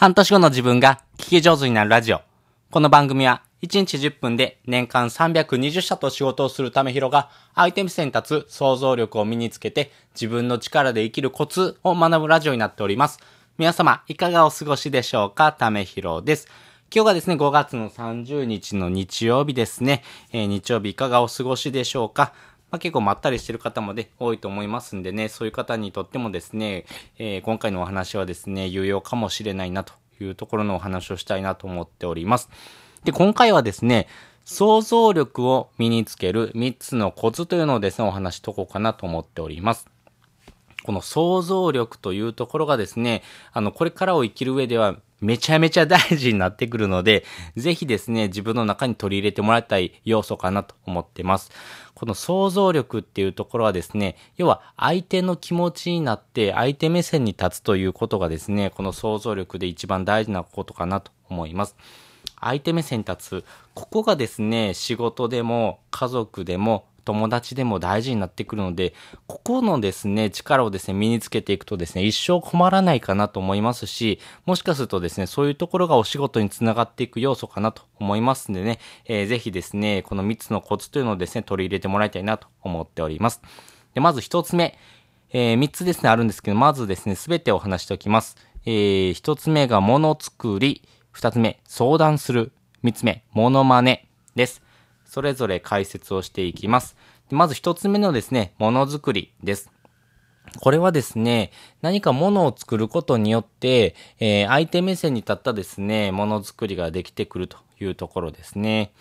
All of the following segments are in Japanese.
半年後の自分が聞き上手になるラジオ。この番組は1日10分で年間320社と仕事をするためひろが相手目線に立つ想像力を身につけて自分の力で生きるコツを学ぶラジオになっております。皆様いかがお過ごしでしょうか？ためひろです。今日がですね、5月の30日の日曜日ですね。えー、日曜日いかがお過ごしでしょうか？まあ、結構まったりしてる方もね、多いと思いますんでね、そういう方にとってもですね、えー、今回のお話はですね、有用かもしれないなというところのお話をしたいなと思っております。で、今回はですね、想像力を身につける3つのコツというのをですね、お話しとこうかなと思っております。この想像力というところがですね、あの、これからを生きる上ではめちゃめちゃ大事になってくるので、ぜひですね、自分の中に取り入れてもらいたい要素かなと思ってます。この想像力っていうところはですね、要は相手の気持ちになって相手目線に立つということがですね、この想像力で一番大事なことかなと思います。相手目線に立つ。ここがですね、仕事でも家族でも友達でも大事になってくるので、ここのですね、力をですね、身につけていくとですね、一生困らないかなと思いますし、もしかするとですね、そういうところがお仕事につながっていく要素かなと思いますんでね、えー、ぜひですね、この3つのコツというのをですね、取り入れてもらいたいなと思っております。で、まず1つ目、えー、3つですね、あるんですけど、まずですね、すべてお話しておきます。えー、1つ目がものづくり、2つ目、相談する、3つ目、モノマネです。それぞれ解説をしていきます。まず一つ目のですね、ものづくりです。これはですね、何かものを作ることによって、えー、相手目線に立ったですね、ものづくりができてくるというところですね。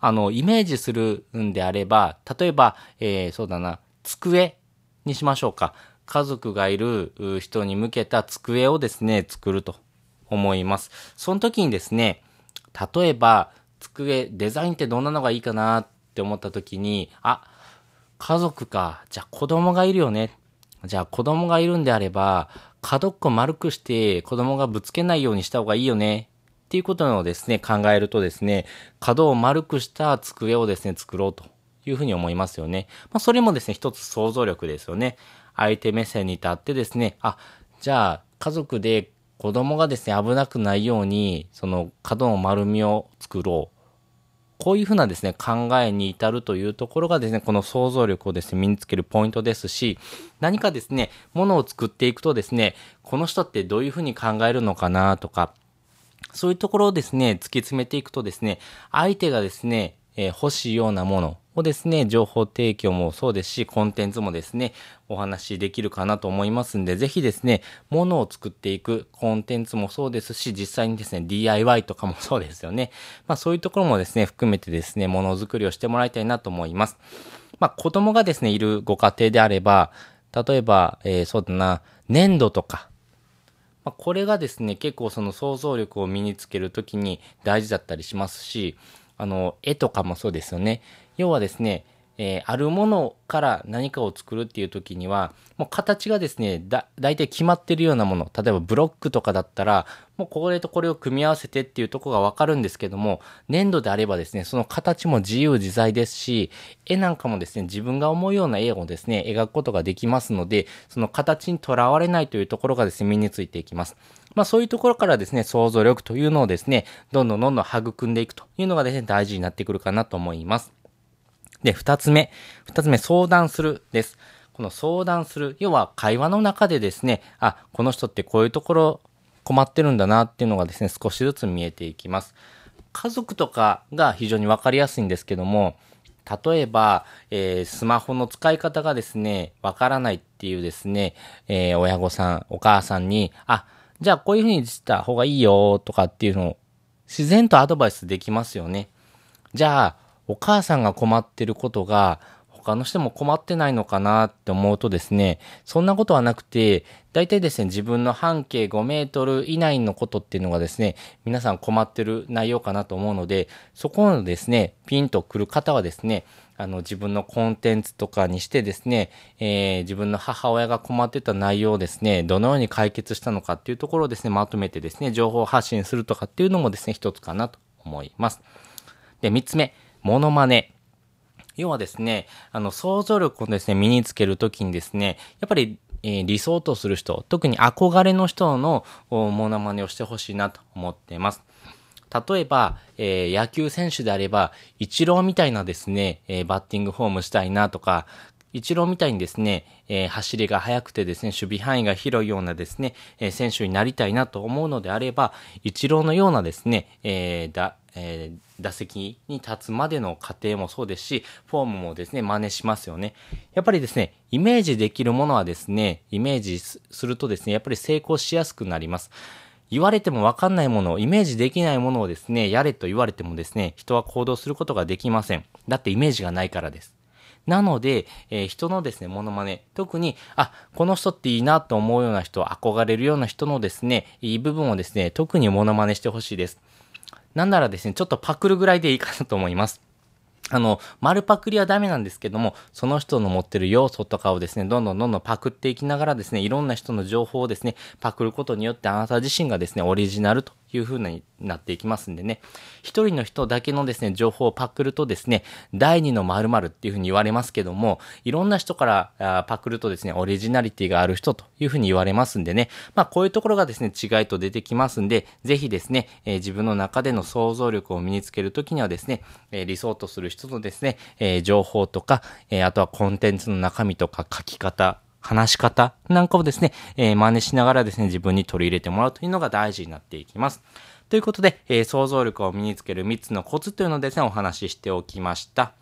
あの、イメージするんであれば、例えば、えー、そうだな、机にしましょうか。家族がいる人に向けた机をですね、作ると思います。その時にですね、例えば、机、デザインってどんなのがいいかなって思った時に、あ、家族か。じゃあ子供がいるよね。じゃあ子供がいるんであれば、角っこ丸くして子供がぶつけないようにした方がいいよね。っていうことをですね、考えるとですね、角を丸くした机をですね、作ろうというふうに思いますよね。まあ、それもですね、一つ想像力ですよね。相手目線に立ってですね、あ、じゃあ家族で子供がですね、危なくないように、その角の丸みを作ろう。こういうふうなですね、考えに至るというところがですね、この想像力をですね、身につけるポイントですし、何かですね、ものを作っていくとですね、この人ってどういうふうに考えるのかなとか、そういうところをですね、突き詰めていくとですね、相手がですね、えー、欲しいようなもの、をですね、情報提供もそうですし、コンテンツもですね、お話しできるかなと思いますんで、ぜひですね、ものを作っていくコンテンツもそうですし、実際にですね、DIY とかもそうですよね。まあそういうところもですね、含めてですね、ものづくりをしてもらいたいなと思います。まあ子供がですね、いるご家庭であれば、例えば、えー、そうだな、粘土とか、まあ、これがですね、結構その想像力を身につけるときに大事だったりしますし、あの、絵とかもそうですよね。要はですね、えー、あるものから何かを作るっていう時には、もう形がですね、だ、大体決まってるようなもの、例えばブロックとかだったら、もうこれとこれを組み合わせてっていうとこがわかるんですけども、粘土であればですね、その形も自由自在ですし、絵なんかもですね、自分が思うような絵をですね、描くことができますので、その形にとらわれないというところがですね、身についていきます。まあそういうところからですね、想像力というのをですね、どんどんどんどん育んでいくというのがですね、大事になってくるかなと思います。で、二つ目。二つ目、相談するです。この相談する。要は会話の中でですね、あ、この人ってこういうところ困ってるんだなっていうのがですね、少しずつ見えていきます。家族とかが非常にわかりやすいんですけども、例えば、えー、スマホの使い方がですね、わからないっていうですね、えー、親御さん、お母さんに、あ、じゃあこういうふうにした方がいいよとかっていうのを自然とアドバイスできますよね。じゃあ、お母さんが困ってることが、他の人も困ってないのかなって思うとですね、そんなことはなくて、大体ですね、自分の半径5メートル以内のことっていうのがですね、皆さん困ってる内容かなと思うので、そこのですね、ピンとくる方はですね、あの、自分のコンテンツとかにしてですね、えー、自分の母親が困ってた内容をですね、どのように解決したのかっていうところをですね、まとめてですね、情報発信するとかっていうのもですね、一つかなと思います。で、三つ目。モノマネ。要はですね、あの、想像力をですね、身につけるときにですね、やっぱり、えー、理想とする人、特に憧れの人のモノマネをしてほしいなと思っています。例えば、えー、野球選手であれば、イチローみたいなですね、えー、バッティングフォームしたいなとか、イチローみたいにですね、えー、走りが速くてですね、守備範囲が広いようなですね、えー、選手になりたいなと思うのであれば、イチローのようなですね、えー、だ、えー、打席に立つまでの過程もそうですし、フォームもですね、真似しますよね。やっぱりですね、イメージできるものはですね、イメージするとですね、やっぱり成功しやすくなります。言われてもわかんないものを、イメージできないものをですね、やれと言われてもですね、人は行動することができません。だってイメージがないからです。なので、えー、人のですね、モノマネ、特に、あ、この人っていいなと思うような人、憧れるような人のですね、いい部分をですね、特にモノマネしてほしいです。なんならですね、ちょっとパクるぐらいでいいかなと思います。あの、丸パクリはダメなんですけども、その人の持ってる要素とかをですね、どんどんどんどんパクっていきながらですね、いろんな人の情報をですね、パクることによってあなた自身がですね、オリジナルという風になっていきますんでね。一人の人だけのですね、情報をパクるとですね、第二の〇〇っていう風に言われますけども、いろんな人からパクるとですね、オリジナリティがある人という風に言われますんでね。まあこういうところがですね、違いと出てきますんで、ぜひですね、えー、自分の中での想像力を身につけるときにはですね、えー、理想とする人のですね、えー、情報とか、えあとはコンテンツの中身とか書き方、話し方なんかをですね、えー、真似しながらですね、自分に取り入れてもらうというのが大事になっていきます。ということで、えー、想像力を身につける3つのコツというのをですね、お話ししておきました。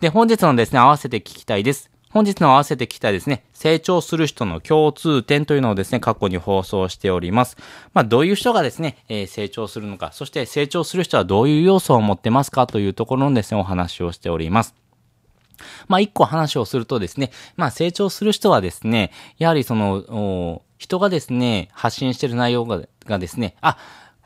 で、本日のですね、合わせて聞きたいです。本日の合わせて聞きたいですね、成長する人の共通点というのをですね、過去に放送しております。まあ、どういう人がですね、えー、成長するのか、そして成長する人はどういう要素を持ってますかというところのですね、お話をしております。まあ、一個話をするとですね、まあ、成長する人はですね、やはりその、人がですね、発信してる内容ががですね、あ、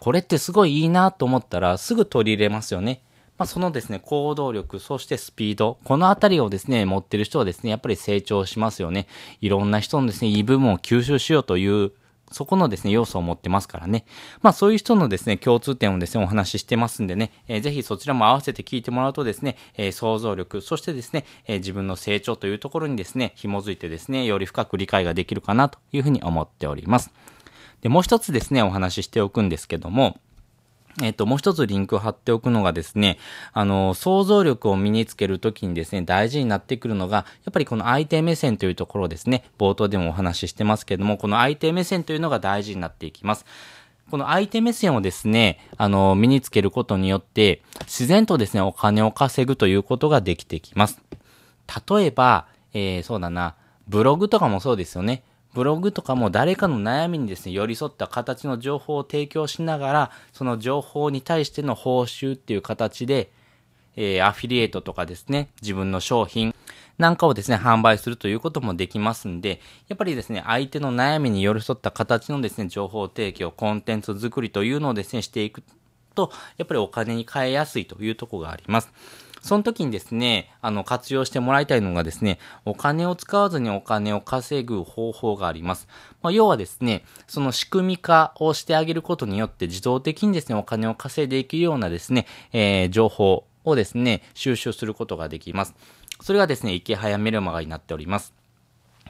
これってすごいいいなと思ったらすぐ取り入れますよね。まあ、そのですね、行動力、そしてスピード、このあたりをですね、持ってる人はですね、やっぱり成長しますよね。いろんな人のですね、いい部分を吸収しようというそこのですね、要素を持ってますからね。まあそういう人のですね、共通点をですね、お話ししてますんでね、えー、ぜひそちらも合わせて聞いてもらうとですね、えー、想像力、そしてですね、えー、自分の成長というところにですね、紐づいてですね、より深く理解ができるかなというふうに思っております。で、もう一つですね、お話ししておくんですけども、えっ、と、もう一つリンクを貼っておくのがですね、あの、想像力を身につけるときにですね、大事になってくるのが、やっぱりこの相手目線というところですね、冒頭でもお話ししてますけども、この相手目線というのが大事になっていきます。この相手目線をですね、あの、身につけることによって、自然とですね、お金を稼ぐということができてきます。例えば、えー、そうだな、ブログとかもそうですよね。ブログとかも誰かの悩みにですね、寄り添った形の情報を提供しながら、その情報に対しての報酬っていう形で、えー、アフィリエイトとかですね、自分の商品なんかをですね、販売するということもできますんで、やっぱりですね、相手の悩みに寄り添った形のですね、情報提供、コンテンツ作りというのをですね、していくと、やっぱりお金に変えやすいというところがあります。その時にですね、あの、活用してもらいたいのがですね、お金を使わずにお金を稼ぐ方法があります。まあ、要はですね、その仕組み化をしてあげることによって自動的にですね、お金を稼いでいくようなですね、えー、情報をですね、収集することができます。それがですね、池早メルマガになっております。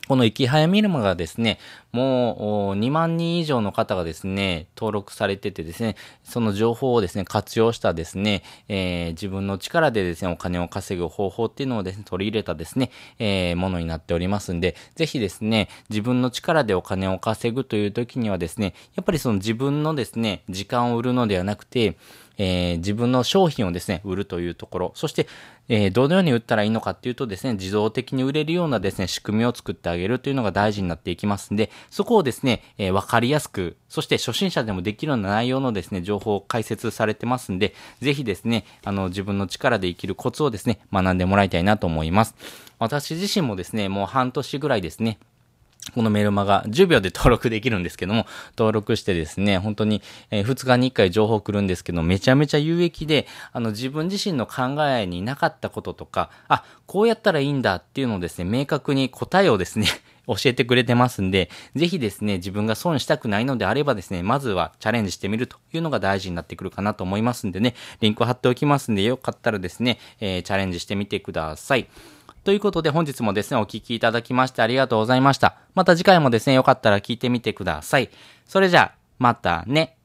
この生き早ミルマがですね、もう2万人以上の方がですね、登録されててですね、その情報をですね、活用したですね、えー、自分の力でですね、お金を稼ぐ方法っていうのをですね、取り入れたですね、えー、ものになっておりますんで、ぜひですね、自分の力でお金を稼ぐという時にはですね、やっぱりその自分のですね、時間を売るのではなくて、えー、自分の商品をですね、売るというところ、そして、えー、どのように売ったらいいのかっていうとですね、自動的に売れるようなですね、仕組みを作ってあげるというのが大事になっていきますんで、そこをですね、えー、わかりやすく、そして初心者でもできるような内容のですね、情報を解説されてますんで、ぜひですね、あの、自分の力で生きるコツをですね、学んでもらいたいなと思います。私自身もですね、もう半年ぐらいですね、このメルマガ10秒で登録できるんですけども、登録してですね、本当に、え、2日に1回情報来るんですけど、めちゃめちゃ有益で、あの自分自身の考えになかったこととか、あ、こうやったらいいんだっていうのをですね、明確に答えをですね、教えてくれてますんで、ぜひですね、自分が損したくないのであればですね、まずはチャレンジしてみるというのが大事になってくるかなと思いますんでね、リンクを貼っておきますんで、よかったらですね、えー、チャレンジしてみてください。ということで本日もですね、お聴きいただきましてありがとうございました。また次回もですね、よかったら聞いてみてください。それじゃあ、またね。